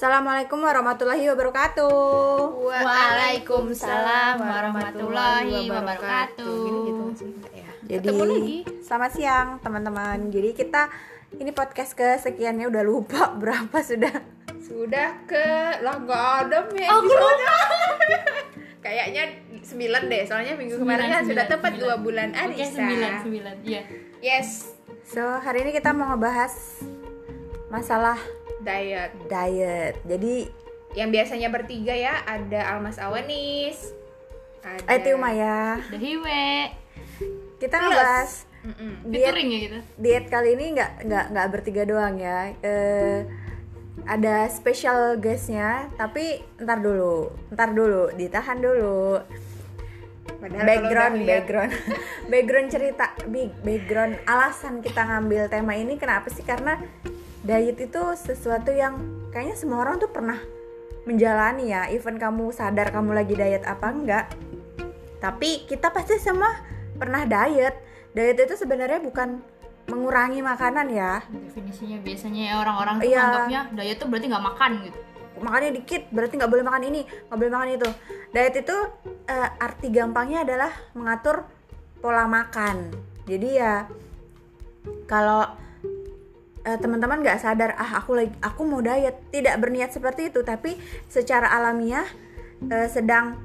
Assalamualaikum warahmatullahi wabarakatuh. Waalaikumsalam warahmatullahi wabarakatuh. Gitu sih? Ya. Jadi Ketemu lagi. selamat siang teman-teman. Jadi kita ini podcast kesekiannya udah lupa berapa sudah. Sudah ke lah nggak ada Aku episode. Kayaknya 9 deh, soalnya minggu kemarin kan sudah tepat dua bulan Oke, Arisa. sembilan, sembilan. Iya. Yes, So hari ini kita mau ngebahas masalah diet. diet. Jadi Yang biasanya bertiga ya, ada Almas Awanis, ada Aiti Umaya Udah hiwe. kita Plus. ngebahas Mm-mm. diet ya gitu. diet kali ini nggak nggak nggak bertiga doang ya. Eh, ada special guestnya, tapi ntar dulu, ntar dulu, ditahan dulu. Padahal background background background cerita big background alasan kita ngambil tema ini kenapa sih karena diet itu sesuatu yang kayaknya semua orang tuh pernah menjalani ya. Even kamu sadar kamu lagi diet apa enggak. Tapi kita pasti semua pernah diet diet itu sebenarnya bukan mengurangi makanan ya. Definisinya biasanya orang-orang tuh Iya. anggapnya diet tuh berarti nggak makan gitu. makannya dikit berarti nggak boleh makan ini nggak boleh makan itu. Diet itu eh, arti gampangnya adalah mengatur pola makan. Jadi ya kalau eh, teman-teman nggak sadar ah aku lagi aku mau diet. Tidak berniat seperti itu tapi secara alamiah eh, sedang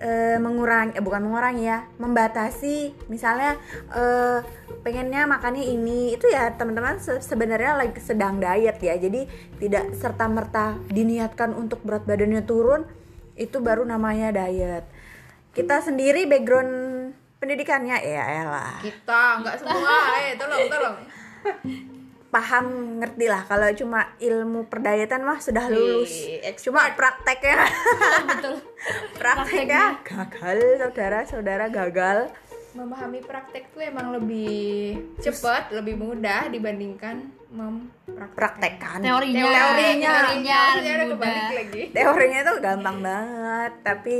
eh, mengurangi eh, bukan mengurangi ya membatasi. Misalnya eh, pengennya makannya ini itu ya teman-teman se- sebenarnya lagi sedang diet ya. Jadi tidak serta merta diniatkan untuk berat badannya turun itu baru namanya diet. Kita sendiri background pendidikannya ya elah. Kita nggak semua, eh tolong tolong. paham ngerti lah kalau cuma ilmu perdayatan mah sudah lulus expert. cuma prakteknya Betul. prakteknya gagal saudara-saudara gagal Memahami praktek tuh emang lebih cepat, lebih mudah dibandingkan mempraktekkan. praktekkan Teorinya, Teorinya. teorinya kebalik mudah. lagi. teorinya itu gampang banget tapi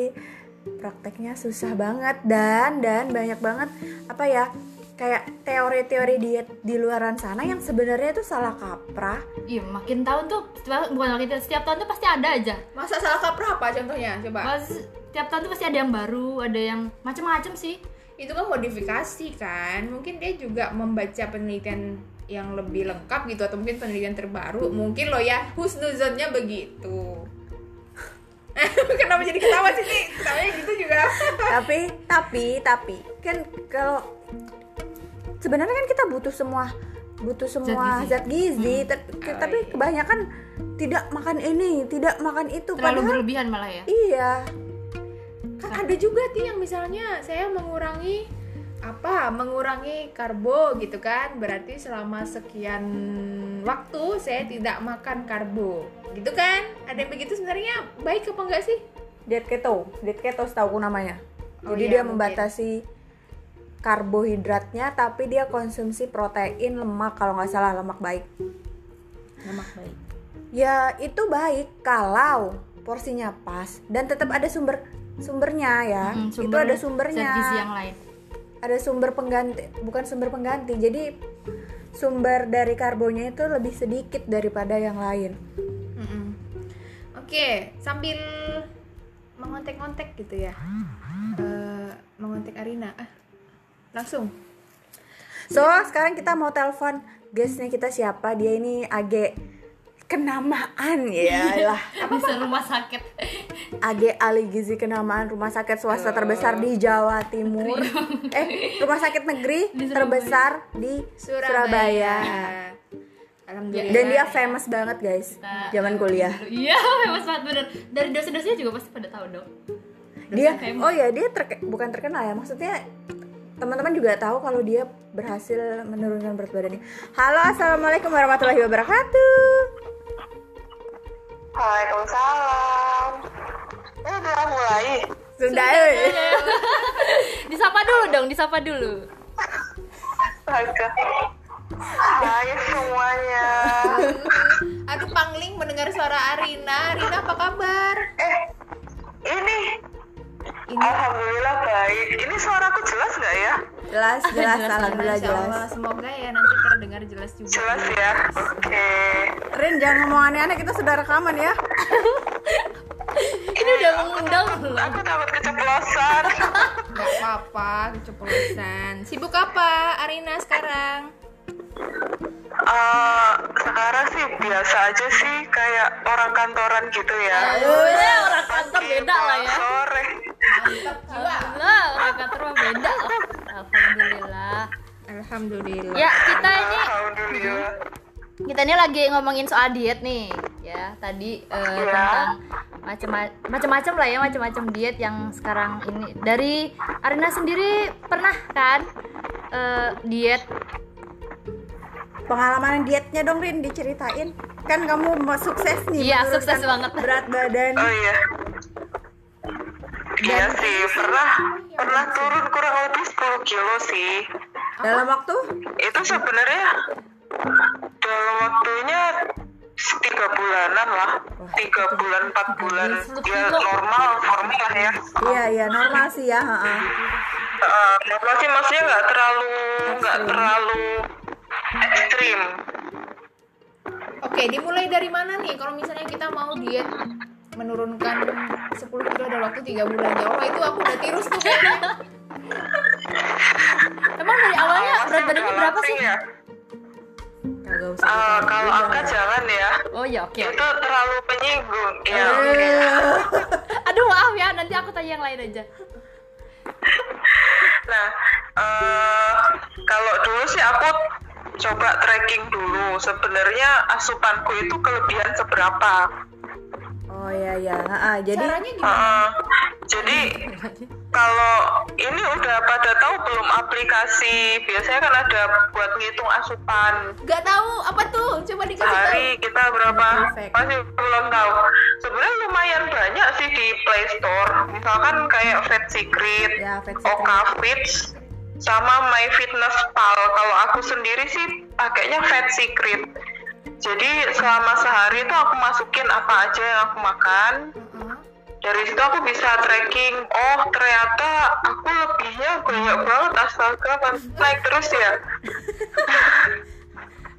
prakteknya susah banget dan dan banyak banget apa ya kayak teori-teori diet di luaran sana yang sebenarnya itu salah kaprah Iya, makin tahun tuh bukan makin tahun, setiap tahun tuh pasti ada aja. Masa salah kaprah apa contohnya? Coba. Pas setiap tahun tuh pasti ada yang baru, ada yang macam-macam sih. Itu kan modifikasi kan. Mungkin dia juga membaca penelitian yang lebih lengkap gitu atau mungkin penelitian terbaru. Mungkin lo ya husnuzonnya begitu. Kenapa jadi ketawa sih nih? Ketawanya gitu juga. tapi tapi tapi kan kalau sebenarnya kan kita butuh semua butuh semua gizi. zat gizi, tapi, Oh, tapi iya. kebanyakan tidak makan ini tidak makan itu Terlalu padahal berlebihan malah ya. iya Kan ada juga tuh yang misalnya saya mengurangi apa mengurangi karbo gitu kan berarti selama sekian waktu saya tidak makan karbo gitu kan ada yang begitu sebenarnya baik apa enggak sih diet keto diet keto setahu namanya Oh jadi iya, dia mungkin. membatasi karbohidratnya tapi dia konsumsi protein lemak kalau nggak salah lemak baik lemak baik ya itu baik kalau porsinya pas dan tetap ada sumber sumbernya ya Hmm, itu sumber ada zat sumbernya gizi yang lain. ada sumber pengganti bukan sumber pengganti jadi sumber dari karbonya itu lebih sedikit daripada yang lain Mm-mm. Oke, sambil mengontek-ngontek gitu ya. Eh, mengontek Arina. Ah, langsung. so sekarang kita mau telepon guestnya kita siapa dia ini age kenamaan ya lah Bisa rumah sakit. age ahli gizi kenamaan rumah sakit swasta terbesar di Jawa Timur eh rumah sakit negeri Di terbesar di Surabaya. Surabaya Alhamdulillah. dan dia famous banget guys Kita- zaman kuliah Iya, famous banget bener. Dari dosen-dosennya juga pasti pada tahu dong. dia famous. oh ya dia terke- bukan terkenal ya maksudnya teman-teman juga tahu kalau dia berhasil menurunkan berat badannya halo assalamualaikum warahmatullahi wabarakatuh Waalaikumsalam. Eh, udah mulai. sudah eh. disapa dulu dong, disapa dulu. Hai semuanya. Aduh, Pangling mendengar suara Arina. Arina apa kabar? Eh, ini. Ini Alhamdulillah baik. Ini suaraku jelas nggak ya? Jelas, jelas, Jelas, alhamdulillah Allah, jelas. semoga ya nanti terdengar jelas juga. Jelas ya. Oke. Rin jangan ngomong aneh-aneh kita sudah rekaman ya. Ini udah mengundang loh. Aku takut keceplosan. Gak apa-apa, keceplosan. Sibuk apa Arina sekarang? Eh, sekarang sih biasa aja sih kayak orang kantoran gitu ya. Ya, orang kantor beda lah ya. Sore. Alhamdulillah, orang kantor mah beda lah. Alhamdulillah. Alhamdulillah. Ya, kita ini Alhamdulillah. kita ini lagi ngomongin soal diet nih ya tadi eh, Iya. tentang macam macam-macam lah ya macam-macam diet yang sekarang ini dari Arina sendiri pernah kan eh, diet Pengalaman dietnya dong Rin diceritain. Kan kamu mau sukses nih. Iya, sukses banget. Berat badan. Oh iya. Iya sih, pernah pernah turun kurang lebih 10 kilo sih. Dalam waktu Itu sebenarnya dalam waktunya tiga bulanan lah, tiga bulan empat bulan ya normal normal lah ya. Iya, iya normal sih ya. Eh, normal sih maksudnya nggak terlalu nggak terlalu ekstrim. Oke, dimulai dari mana nih? Kalau misalnya kita mau diet menurunkan 10 kilo dalam waktu 3 bulan ya Allah itu aku udah tirus tuh emang dari awalnya Awalnya berat badannya berapa sih Ya. Kagak usah. Ditaruh kalau angka jangan ya. oh ya oke Itu terlalu penyinggung. Ya, Eh, aduh maaf ya nanti aku tanya yang lain aja Nah, eh, kalau dulu sih aku coba tracking dulu. Sebenarnya asupanku itu kelebihan seberapa. Oh iya iya, ha-ha. Jadi Caranya gimana? Heeh. jadi kalau ini udah pada tahu belum aplikasi biasanya kan ada buat ngitung asupan Gak tahu apa tuh? Coba dikasih tahu. sehari kita berapa Perfect. masih belum tahu sebenarnya lumayan banyak sih di Play Store misalkan kayak Fat Secret, Ya, Fat Secret. Okafits sama MyFitnessPal kalau aku sendiri sih pakainya Fat Secret jadi selama sehari itu aku masukin apa aja yang aku makan dari situ aku bisa tracking oh ternyata aku lebihnya banyak banget astaga naik terus ya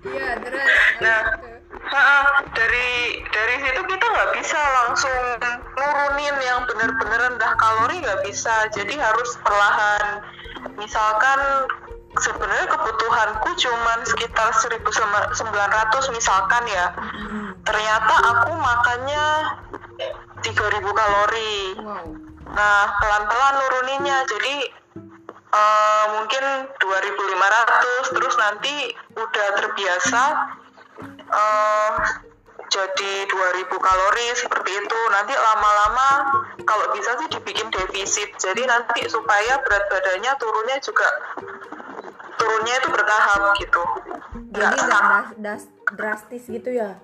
Iya, terus. Nah. Ha, dari dari situ kita nggak bisa langsung nurunin yang bener-bener rendah kalori nggak bisa jadi harus perlahan misalkan sebenarnya kebutuhanku cuman sekitar 1900 misalkan ya ternyata aku makannya 3000 kalori Wow. Nah, pelan-pelan nuruninnya. Jadi eh, mungkin 2.500 terus nanti udah terbiasa eh, jadi 2.000 kalori seperti itu. Nanti lama-lama kalau bisa sih dibikin defisit. Jadi nanti supaya berat badannya turunnya juga turunnya itu bertahap gitu. Jadi nggak das- das- drastis gitu ya.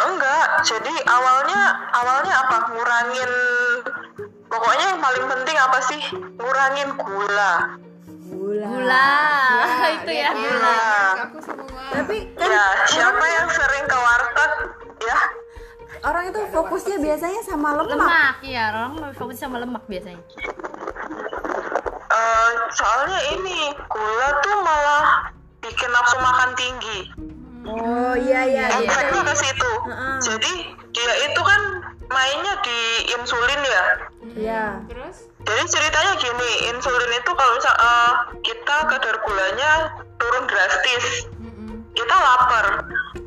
Enggak, jadi awalnya awalnya apa? Ngurangin pokoknya yang paling penting apa sih? Ngurangin gula. Gula. gula itu ya lihat gula Aku semua. Tapi kan Ya, siapa yang sering ke warteg ya? orang itu fokusnya biasanya sama lemak. lemak iya orang lebih fokus sama lemak biasanya Eh, soalnya ini gula tuh malah bikin nafsu makan tinggi. Oh iya iya iya. Efeknya ke situ. Jadi dia itu kan mainnya di insulin ya. Iya. Terus? Jadi ceritanya gini, insulin itu kalau misal eh, kita kadar gulanya turun drastis. Kita lapar.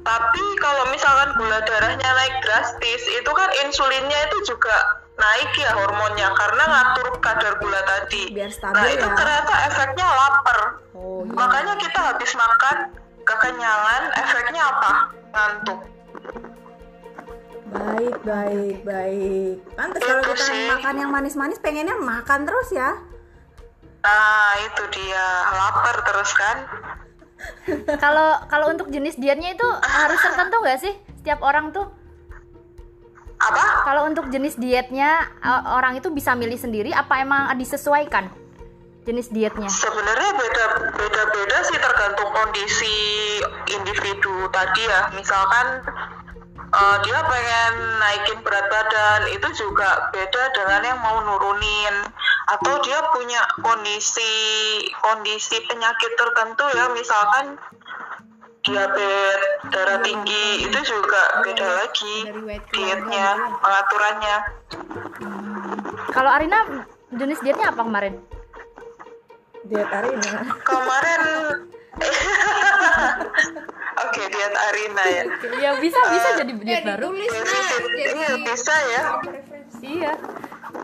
Tapi kalau misalkan gula darahnya naik drastis, itu kan insulinnya itu juga naik ya hormonnya karena ngatur kadar gula tadi. Biar stabil nah itu ya. ternyata efeknya lapar. Oh iya. Makanya kita habis makan kekenyangan, efeknya apa? Ngantuk. Baik baik baik. Pantes kalau kita sih. makan yang manis-manis pengennya makan terus ya. Nah itu dia lapar terus kan? Kalau kalau untuk jenis dietnya itu harus tertentu nggak sih setiap orang tuh Apa? kalau untuk jenis dietnya eh, orang itu bisa milih sendiri apa emang disesuaikan jenis dietnya Sebenarnya beda beda beda sih tergantung kondisi individu tadi ya. Misalkan eh, dia pengen naikin berat badan. Itu juga beda dengan yang mau nurunin. atau dia punya kondisi kondisi penyakit tertentu ya. Misalkan diabetes darah tinggi. Itu juga beda lagi dietnya keluarga, pengaturannya. Kalau Arina jenis dietnya apa kemarin? diet Arina. Kemarin oke diet Arina ya. Ya bisa bisa jadi Ya diet baru. ditulis nah, defisit jadi iya bisa ya. Iya.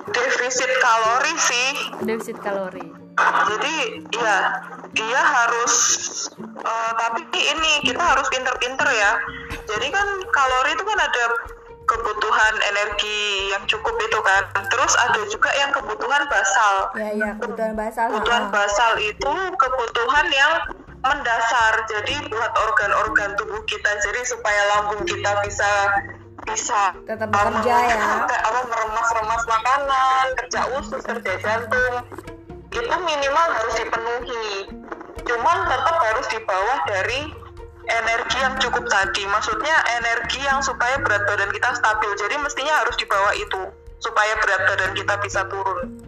defisit kalori sih. Defisit kalori. jadi ya dia harus eh, tapi ini kita harus pinter-pinter ya. Jadi kan kalori itu kan ada kebutuhan energi yang cukup itu kan. Terus ada juga yang kebutuhan basal. Ya ya kebutuhan basal kebutuhan basal itu kebutuhan yang mendasar jadi buat organ-organ tubuh kita jadi supaya lambung kita bisa bisa Tetap um, bekerja ya. apa meremas-remas makanan kerja usus kerja jantung. Itu minimal harus dipenuhi. Cuman tetap harus di bawah dari energi yang cukup tadi. Maksudnya energi yang supaya berat badan kita stabil. Jadi mestinya harus di bawah itu supaya berat badan kita bisa turun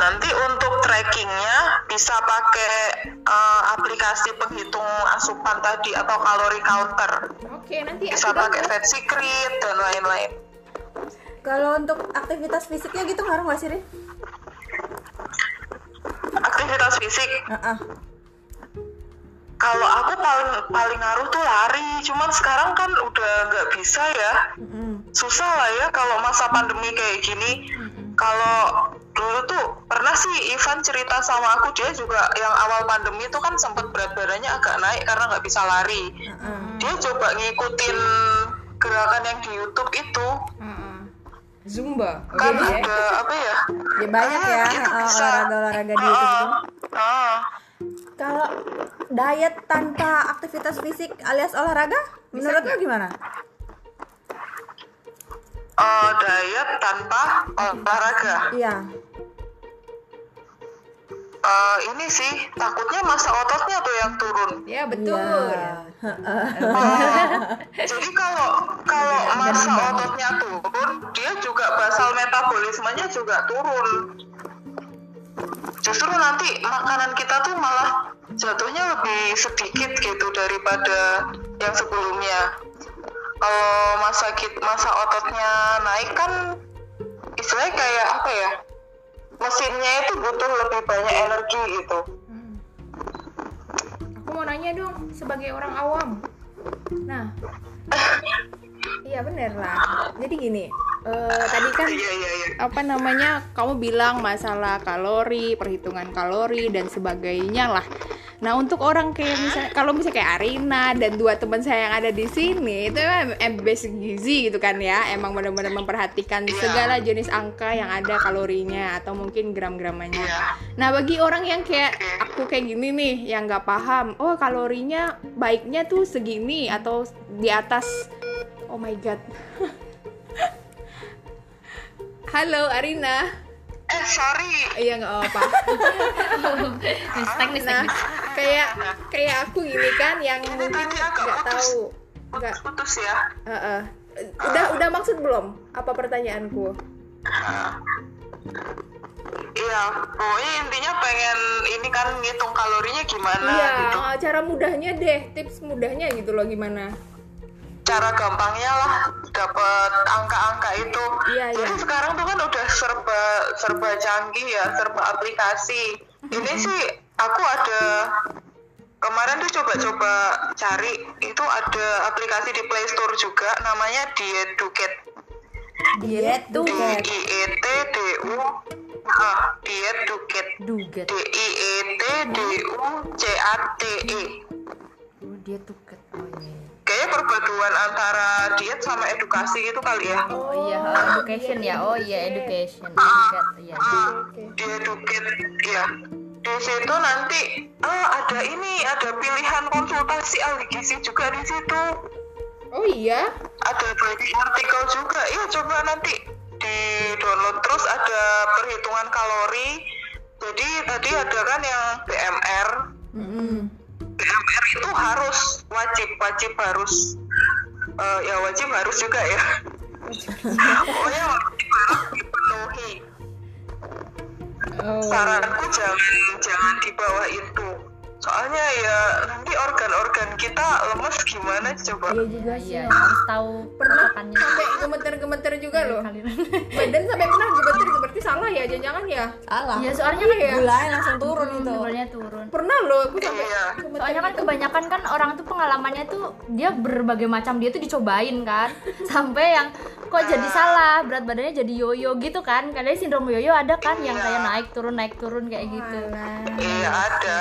Nanti untuk trackingnya bisa pakai eh, aplikasi penghitung asupan tadi atau kalori counter. Oke, nanti Bisa pakai fat secret dan lain-lain. kalau untuk aktivitas fisiknya gitu ngaruh nggak sih Rin? Aktivitas fisik, Ah, ah. kalau aku paling paling ngaruh tuh lari. Cuman sekarang kan udah nggak bisa ya. Mm-mm. Susah lah ya kalau masa pandemi kayak gini. Kalau dulu tuh pernah sih Ivan cerita sama aku dia juga yang awal pandemi itu kan sempat berat badannya agak naik karena nggak bisa lari. Ah, dia coba ngikutin gerakan yang di YouTube itu Heeh. Zumba. Kan ya. ada apa ya ya banyak ya Ah, itu ah, bisa. olahraga-olahraga di YouTube. Kalau diet tanpa aktivitas fisik alias olahraga, menurut lo gimana? Eh, diet tanpa olahraga Iya. Eh, ini sih takutnya masa ototnya tuh yang turun Ya, betul. Iya. jadi kalau kalau masa ototnya turun dia juga basal metabolismenya juga turun justru nanti makanan kita tuh malah jatuhnya lebih sedikit gitu daripada yang sebelumnya kalau masa kit masa ototnya naik kan istilahnya kayak apa ya mesinnya itu butuh lebih banyak energi gitu Hmm. Aku mau nanya dong sebagai orang awam. Nah, iya bener lah. Jadi gini, eh, tadi kan iya iya iya apa namanya kamu bilang masalah kalori, perhitungan kalori dan sebagainya lah. Nah untuk orang kayak misalnya kalau misalnya kayak Arina dan dua teman saya yang ada di sini itu emang em- basic gizi gitu kan ya, emang benar-benar memperhatikan Iya. segala jenis angka yang ada kalorinya atau mungkin gram-gramanya. iya Nah bagi orang yang kayak aku kayak gini nih yang nggak paham, oh kalorinya baiknya tuh segini atau di atas, oh my god. Halo Arina, eh sorry iya nggak apa. Teknis teknis Nah kayak kayak aku gini kan yang Ini mungkin nggak putus. tahu, nggak. putus ya Heeh. Udah udah maksud belum? Apa pertanyaanku? Iya, pokoknya intinya pengen ini kan ngitung kalorinya gimana Iya, gitu. eh, cara mudahnya deh, tips mudahnya gitu loh gimana? Cara gampangnya lah dapat angka-angka itu. Iya, Jadi iya. sekarang tuh kan udah serba serba canggih ya, serba aplikasi. Ini sih aku ada kemarin tuh coba-coba cari itu ada aplikasi di Play Store juga namanya Dieducate. Diet D I E T D U ah, Dieducate. Duget. D I E T D U C A T E. Oh, dia tuh ket. Oh iya. Kayaknya perpaduan antara diet sama edukasi gitu kali ya. Oh iya, oh, education ya. Oh iya, education. Duget, iya. Oke. Di educate ya. Di situ nanti ah, ada ini, ada pilihan konsultasi ahli gizi juga di situ. Oh iya? Ada banyak artikel juga. Iya, coba nanti di download terus ada perhitungan kalori. Jadi tadi ada kan yang BMR. Mm-mm. BMR itu harus wajib wajib harus eh, ya wajib harus juga ya. Pokoknya wajib harus dipenuhi. Oh. saranku jangan jangan di bawah itu soalnya ya nanti organ-organ kita lemes gimana coba Iya juga sih. iya ya. harus tahu Pernah sampai gemeter-gemeter juga loh. Kalian- Badan sampai pernah gemeter berarti salah ya jangan-jangan ya. salah iya soalnya kan Iya. gulanya langsung turun itu gulanya turun Pernah loh aku sampai Iya. gemeter soalnya kan kebanyakan kan orang tuh pengalamannya tuh dia berbagai macam dia tuh dicobain kan sampai yang kok jadi salah berat badannya jadi yoyo gitu kan kadang sindrom yoyo ada kan yang kayak naik turun naik turun kayak gitu iya ada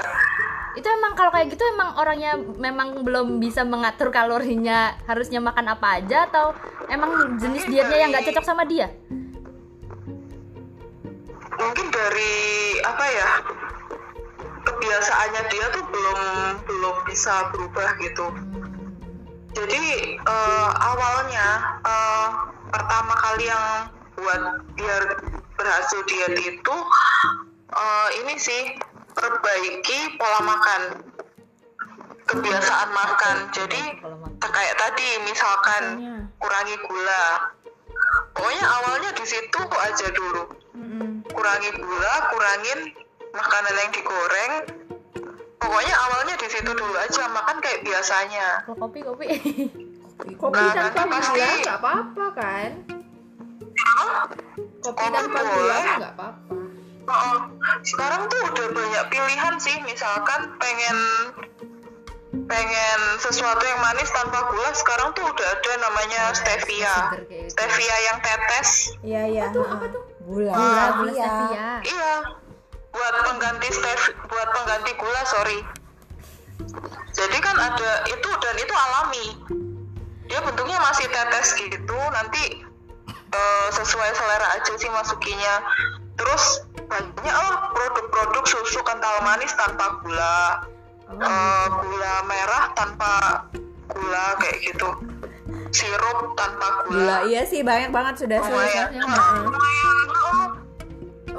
itu emang kalau kayak gitu emang orangnya memang belum bisa mengatur kalorinya harusnya makan apa aja atau emang jenis dietnya yang nggak cocok sama dia? Mungkin dari apa ya kebiasaannya dia tuh belum belum bisa berubah gitu. Jadi eh, awalnya eh, pertama kali yang buat biar berhasil diet itu eh, ini sih perbaiki pola makan kebiasaan makan jadi kayak tadi misalkan kurangi gula pokoknya awalnya di situ aja dulu kurangi gula, kurangin makanan yang digoreng. Pokoknya awalnya di situ dulu aja makan kayak biasanya. kopi kopi Kopi Nah, tanpa pasti- gula nggak apa-apa kan? Kopi tanpa gula nggak apa-apa. Sekarang tuh udah banyak pilihan sih. Misalkan pengen pengen sesuatu yang manis tanpa gula, sekarang tuh udah ada namanya stevia. Seger kayak gitu. Stevia yang tetes. iya iya Apa tuh? gula gula gula iya. stevia Iya. Buat pengganti stev buat pengganti gula, sorry. Jadi kan ada itu dan itu alami. Dia bentuknya masih tetes gitu, nanti eh, sesuai selera aja sih masukinya. Terus banyak oh produk-produk susu kental manis tanpa gula, Eh, gula merah tanpa gula kayak gitu, sirup tanpa gula gula. iya sih banyak banget sudah sih Lumayan. Heeh. Oh,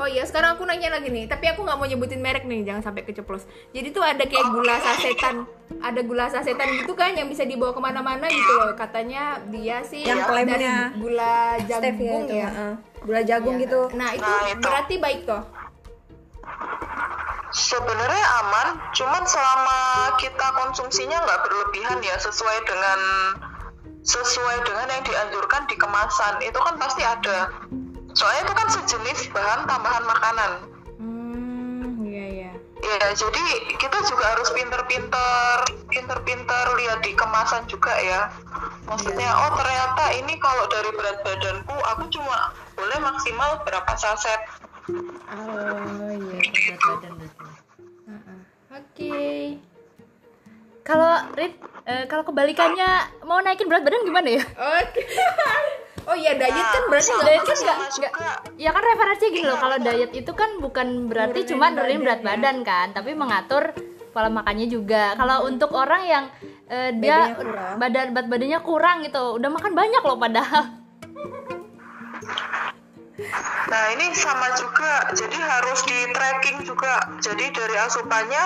Oh iya, sekarang aku nanya lagi nih, tapi aku nggak mau nyebutin merek nih, jangan sampai keceplos. Jadi tuh ada kayak gula sasetan, ada gula sasetan gitu kan yang bisa dibawa ke mana-mana gitu loh. Katanya dia sih Yang dari gula jagung itu ya. Gula jagung Iya. gitu Nah itu Nah, itu. berarti baik toh. Sebenarnya aman, cuman selama kita konsumsinya nggak berlebihan ya sesuai dengan sesuai dengan yang dianjurkan di kemasan itu kan pasti ada. Soalnya itu kan sejenis bahan tambahan makanan. Hmm, iya iya. Ya, jadi kita juga harus pinter-pinter, pinter-pinter lihat di kemasan juga ya. Maksudnya, oh ternyata ini kalau dari berat badanku, aku cuma boleh maksimal berapa saset. Oh iya. berat badan berarti Heeh. Oke. kalau Rit eh, kalau kebalikannya mau naikin berat badan gimana ya Oke. oh iya diet kan berarti sama- diet kan sama nggak nggak juga. ya kan referensi gini loh kalau diet itu kan bukan berarti Nurunin cuma nurunin badan berat ya. badan kan tapi mengatur pola makannya juga kalau untuk orang yang eh, dia Badannya kurang. badan berat badannya kurang gitu udah makan banyak loh padahal Nah ini sama juga, jadi harus di tracking juga. Jadi dari asupannya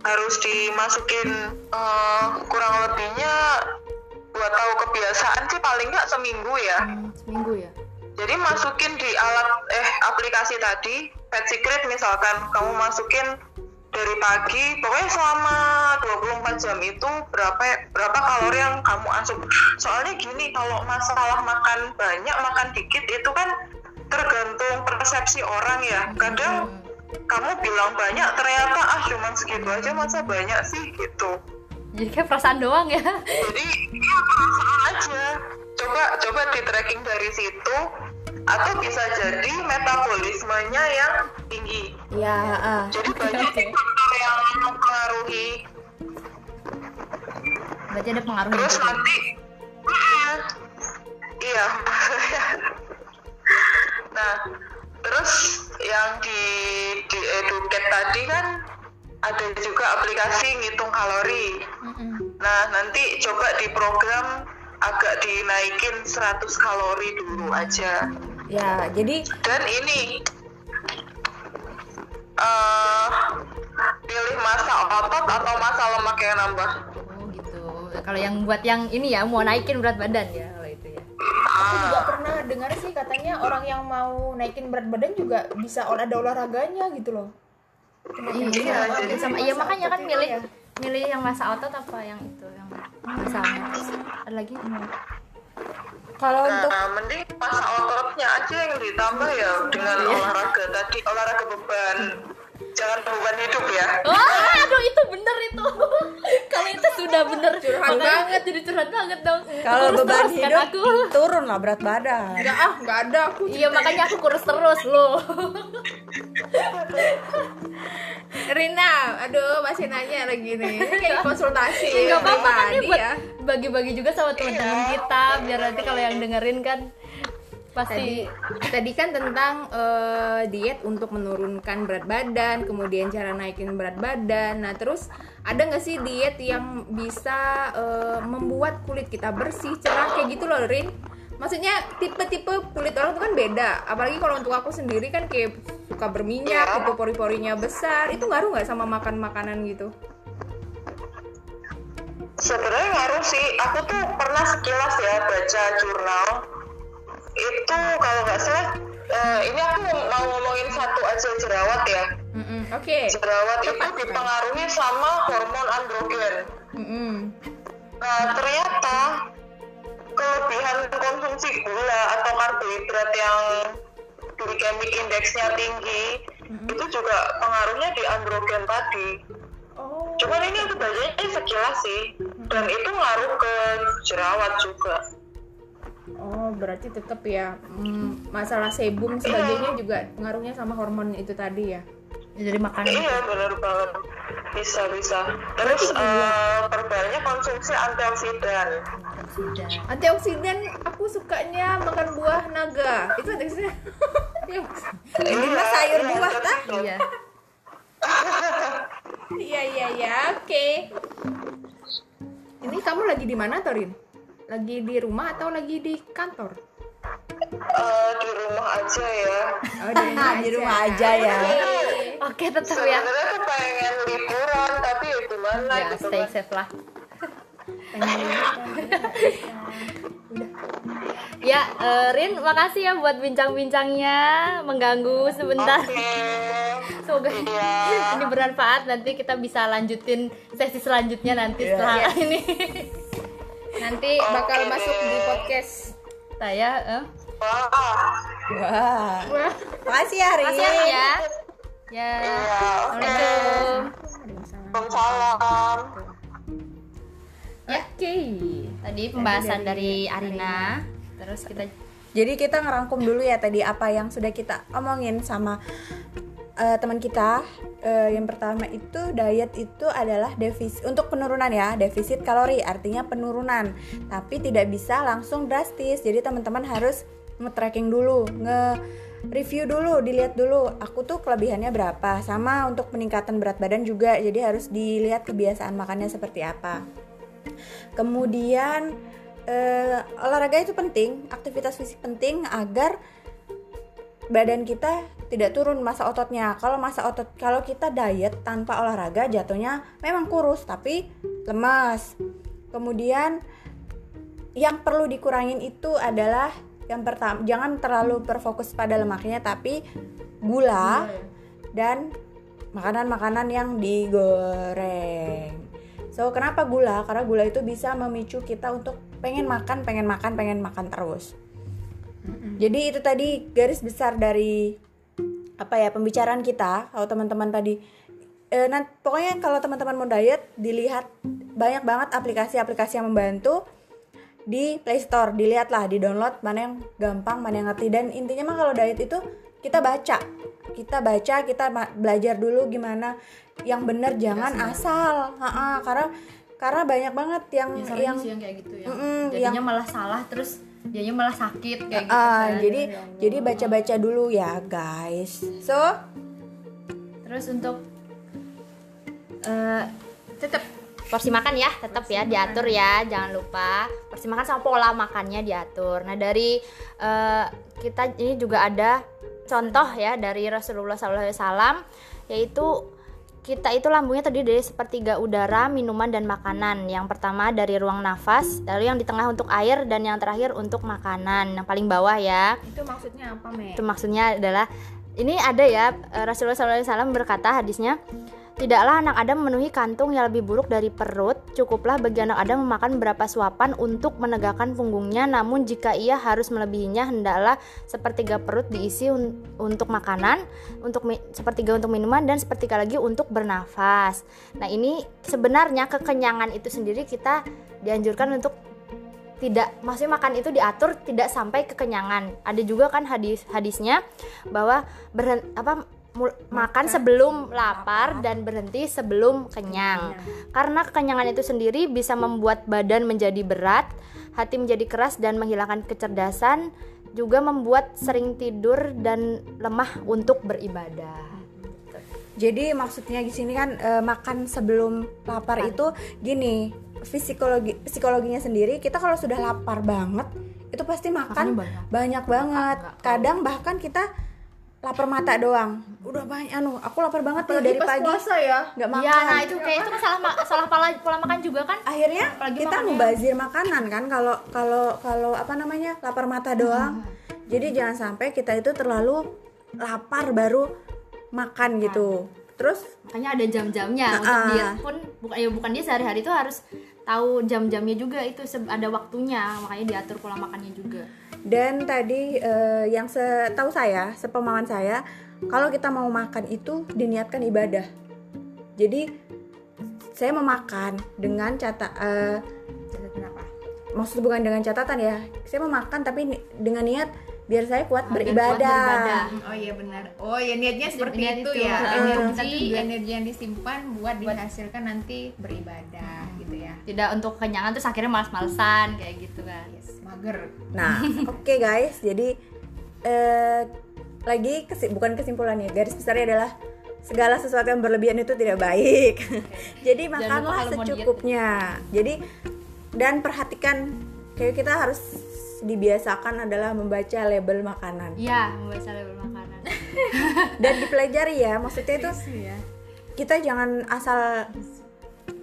harus dimasukin eh, kurang lebihnya buat tahu kebiasaan sih paling nggak seminggu ya. seminggu ya Jadi masukin di alat eh aplikasi tadi, Pet Secret misalkan kamu masukin dari pagi, pokoknya selama 24 jam itu berapa berapa kalori yang kamu asup. Soalnya gini, kalau masalah makan banyak, makan dikit itu kan tergantung persepsi orang ya. Kadang kamu bilang banyak, ternyata ah cuman segitu aja masa banyak sih? Gitu. Jadi kayak perasaan doang ya. Jadi ya perasaan aja. Coba coba di tracking dari situ atau bisa jadi metabolismenya yang tinggi ya heeh. jadi banyak faktor yang mempengaruhi berarti ada pengaruhnya terus juga. nanti Mm, iya nah terus yang di di educate tadi kan ada juga aplikasi ngitung kalori Mm-mm. Nah, nanti coba di program agak dinaikin 100 kalori dulu aja. ya jadi Dan ini eh pilih masa otot atau masa lemak yang nambah. oh gitu kalau yang buat yang ini ya mau naikin berat badan ya kalau itu ya Aku juga pernah dengar sih katanya orang yang mau naikin berat badan juga bisa olah ada olahraganya gitu loh. iya jadi sama iya makanya kan milih ya. Milih yang masa otot apa yang itu yang masalahnya terus ada lagi Kalau untuk Nah, mending masa ototnya aja yang ditambah ya dengan Iya. olahraga tadi olahraga beban jangan beban hidup ya Wah, aduh itu bener itu. Kalau itu sudah bener Curhat Makanya banget. jadi curhat banget dong. kalau Kurus beban terus kan hidup aku. turun lah berat badan. Enggak ah, enggak ada aku. Iya makanya aku kurus terus loh. Rina, aduh masih nanya lagi nih. Kayak konsultasi. Enggak apa-apa kan ini pribadi buat bagi-bagi juga sama teman-teman kita biar nanti kalau yang dengerin kan pasti Tadi tadi kan tentang eh, diet untuk menurunkan berat badan, kemudian cara naikin berat badan. Nah, terus ada nggak sih diet yang bisa eh, membuat kulit kita bersih, cerah kayak gitu loh, Rin? Maksudnya tipe-tipe kulit orang tuh kan beda. Apalagi kalau untuk aku sendiri kan kayak suka berminyak, gitu pori-porinya besar. Itu ngaruh nggak sama makan makanan gitu? sebenarnya ngaruh sih aku tuh pernah sekilas ya baca jurnal itu kalau nggak salah eh, ini aku mau ngomongin satu aja jerawat ya Mm-mm, Oke. jerawat itu dipengaruhi sama hormon androgen Mm-mm. Nah, ternyata kelebihan konsumsi gula atau karbohidrat yang glycemic indeksnya tinggi itu juga pengaruhnya di androgen tadi. Oh. Cuman ini aku bacanya sekilas sih, dan itu ngaruh ke jerawat juga. Oh, berarti tetap ya mm, masalah sebum sebagainya juga pengaruhnya sama hormon itu tadi ya. Dari makanan. Iya benar banget, bisa bisa. Terus eh, perbanyak konsumsi antioksidan. Sudah. Antioksidan aku sukanya makan buah naga. Itu antioksidan. Iya. Ini mah sayur iya, buah itu. Iya. Iya iya iya, oke. Ini kamu lagi di mana, Torin? Lagi di rumah atau lagi di kantor? Eh, di rumah aja ya. Oh, di rumah Di rumah aja ya. Oke. Tetap ya. Sebenarnya tuh pengen liburan, tapi ya gimana Ya, gitu stay kan. safe lah. Ya, eh, Rin, makasih ya buat bincang-bincangnya, mengganggu sebentar. Oke. Semoga Iya. ini bermanfaat. Nanti kita bisa lanjutin sesi selanjutnya nanti Iya. setelah ini. Nanti bakal masuk di podcast. Saya, eh, Wah, Wah. Wah, Makasih ya, Rin. makasih ya, Rin, ya. Ya, iya, oke. Ya. Oke. Tadi pembahasan dari Arina. Terus kita Jadi kita ngerangkum dulu ya tadi apa yang sudah kita omongin sama eh, teman kita. Eh, yang pertama itu diet itu adalah defisit untuk penurunan ya, defisit kalori artinya penurunan. Tapi tidak bisa langsung drastis. Jadi teman-teman harus nge-tracking dulu, nge review dulu, dilihat dulu aku tuh kelebihannya berapa. Sama untuk peningkatan berat badan juga. Jadi harus dilihat kebiasaan makannya seperti apa. Kemudian eh, olahraga itu penting, aktivitas fisik penting agar badan kita tidak turun masa ototnya. Kalau masa otot, kalau kita diet tanpa olahraga jatuhnya memang kurus tapi lemas. Kemudian yang perlu dikurangin itu adalah yang pertama jangan terlalu berfokus pada lemaknya tapi gula dan makanan-makanan yang digoreng. So, kenapa gula? Karena gula itu bisa memicu kita untuk pengen makan, pengen makan, pengen makan terus. Jadi itu tadi garis besar dari apa ya pembicaraan kita. Kalau teman-teman tadi eh, nan- pokoknya kalau teman-teman mau diet dilihat banyak banget aplikasi-aplikasi yang membantu di Play Store. Dilihatlah, di download mana yang gampang, mana yang ngerti dan intinya mah kalau diet itu kita baca. Kita baca, kita belajar dulu gimana yang benar jangan asal. Ha-ha, karena karena banyak banget yang ya, yang sih yang kayak gitu ya. Mm-mm, Jadinya yang- malah salah terus dianya malah sakit kayak gitu. Ah, kan. jadi jadi baca-baca dulu ya guys. So Terus untuk eh tetap porsi makan ya, tetap ya diatur ya, jangan lupa porsi makan sama pola makannya diatur. Nah dari eh, kita ini juga ada contoh ya dari Rasulullah SAW yaitu kita itu lambungnya terdiri dari sepertiga udara, minuman dan makanan. Yang pertama dari ruang nafas, lalu yang di tengah untuk air dan yang terakhir untuk makanan. Yang paling bawah ya. Itu maksudnya apa, Me? Itu maksudnya adalah ini ada ya eh, Rasulullah SAW berkata hadisnya Tidaklah anak Adam memenuhi kantung yang lebih buruk dari perut. Cukuplah bagi anak Adam memakan beberapa suapan untuk menegakkan punggungnya. Namun jika ia harus melebihinya, hendaklah sepertiga perut diisi un- untuk makanan, untuk sepertiga untuk minuman dan sepertiga lagi untuk bernafas. Nah ini sebenarnya kekenyangan itu sendiri kita dianjurkan untuk tidak maksudnya makan itu diatur tidak sampai kekenyangan. Ada juga kan hadis hadisnya bahwa berhen, apa makan sebelum lapar dan berhenti sebelum kenyang. Karena kekenyangan itu sendiri bisa membuat badan menjadi berat, hati menjadi keras dan menghilangkan kecerdasan, juga membuat sering tidur dan lemah untuk beribadah. Jadi maksudnya di sini kan eh, makan sebelum lapar itu gini, psikologi psikologinya sendiri kita kalau sudah lapar banget itu pasti makan banyak. banyak banget. Kadang bahkan kita lapar mata doang. Udah banyak anu, aku lapar banget nih dari pagi puasa ya. nggak makan. Iya, nah itu kayak itu kan salah salah pola, pola makan juga kan? akhirnya Apalagi kita mubazir makanan kan kalau kalau kalau apa namanya lapar mata doang jadi jangan sampai kita itu terlalu lapar baru makan gitu terus makanya ada jam-jamnya untuk Ah. dia pun bukan ya bukan dia sehari-hari itu harus tahu jam-jamnya juga itu ada waktunya makanya diatur pola makannya juga dan tadi eh, yang setahu saya sepemahaman saya kalau kita mau makan itu diniatkan ibadah jadi saya mau makan dengan cata eh, Kenapa? maksud bukan dengan catatan ya saya mau makan tapi ni- dengan niat biar saya kuat Ah, biar kuat beribadah, beribadah. Oh iya benar. Oh ya niatnya seperti Niat itu, itu. ya. Energi, energi yang disimpan buat dihasilkan nanti beribadah gitu ya. tidak untuk kenyangan terus akhirnya malas-malesan kayak gitu kan Yes, mager. Nah, oke guys, jadi eh, lagi kesi- bukan kesimpulannya, garis besarnya adalah segala sesuatu yang berlebihan itu tidak baik. jadi makanlah secukupnya. Jadi dan perhatikan kayak kita harus dibiasakan adalah membaca label makanan iya membaca label makanan dan dipelajari ya. Maksudnya itu ya. kita jangan asal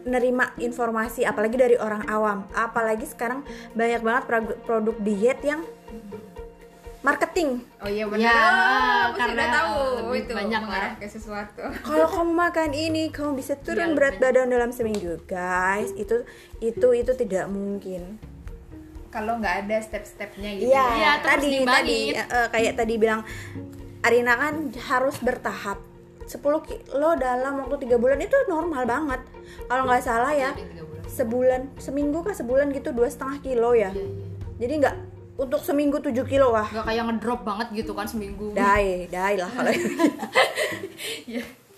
nerima informasi apalagi dari orang awam apalagi sekarang banyak banget produk diet yang marketing Oh iya benar. Ya, oh, aku karena sudah tahu lebih itu banyak mengarah lah. ke sesuatu. kalau kamu makan ini kamu bisa turun Iya, berat lebih. badan dalam seminggu guys itu itu itu tidak mungkin Kalau nggak ada step-stepnya gitu. iya Iya, terus tadi tadi eh, kayak tadi bilang Arina kan harus bertahap 10 kilo dalam waktu tiga bulan itu normal banget. Kalau nggak salah ya sebulan seminggu kah sebulan gitu dua setengah kilo ya. Jadi nggak untuk seminggu 7 kilo wah Gak kayak ngedrop banget gitu kan seminggu. Dai dai lah kalau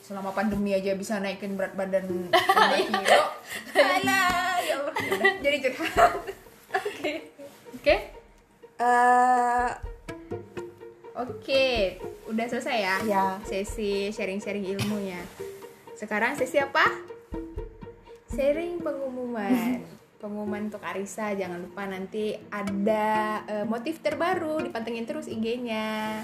Selama pandemi aja bisa naikin berat badan 5 kilo. Alah, ya Allah. Jadi curhat. Oke. oke. Eh, Oke, udah selesai ya? Ya. Sesi sharing-sharing ilmunya. Sekarang sesi apa? Sharing pengumuman. pengumuman untuk Arisa jangan lupa nanti ada eh, motif terbaru dipantengin terus IG-nya.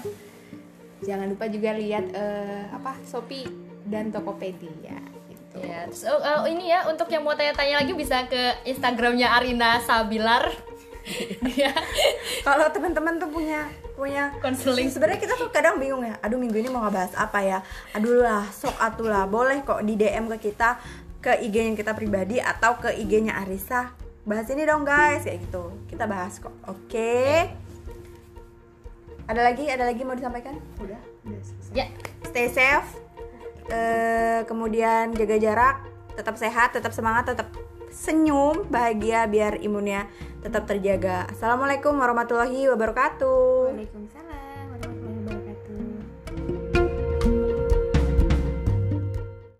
Jangan lupa juga lihat eh, apa Shopee dan Tokopedia gitu. Ya, terus oh, oh, ini ya untuk yang mau tanya-tanya lagi bisa ke Instagramnya Arina Sabilar. Dia kalau teman-teman tuh punya punya. Konseling. sebenarnya kita tuh kadang bingung ya aduh minggu ini mau ngebahas apa ya? Aduh lah sok atuh lah boleh kok di DM ke kita ke IG-nya kita pribadi atau ke IG-nya Arisa bahas ini dong guys kayak gitu. Kita bahas kok oke? Ada lagi ada lagi mau disampaikan? Udah, udah selesai. ya. Stay safe eh, kemudian jaga jarak tetap sehat tetap semangat tetap senyum bahagia biar imunnya tetap terjaga assalamualaikum warahmatullahi wabarakatuh Waalaikumsalam.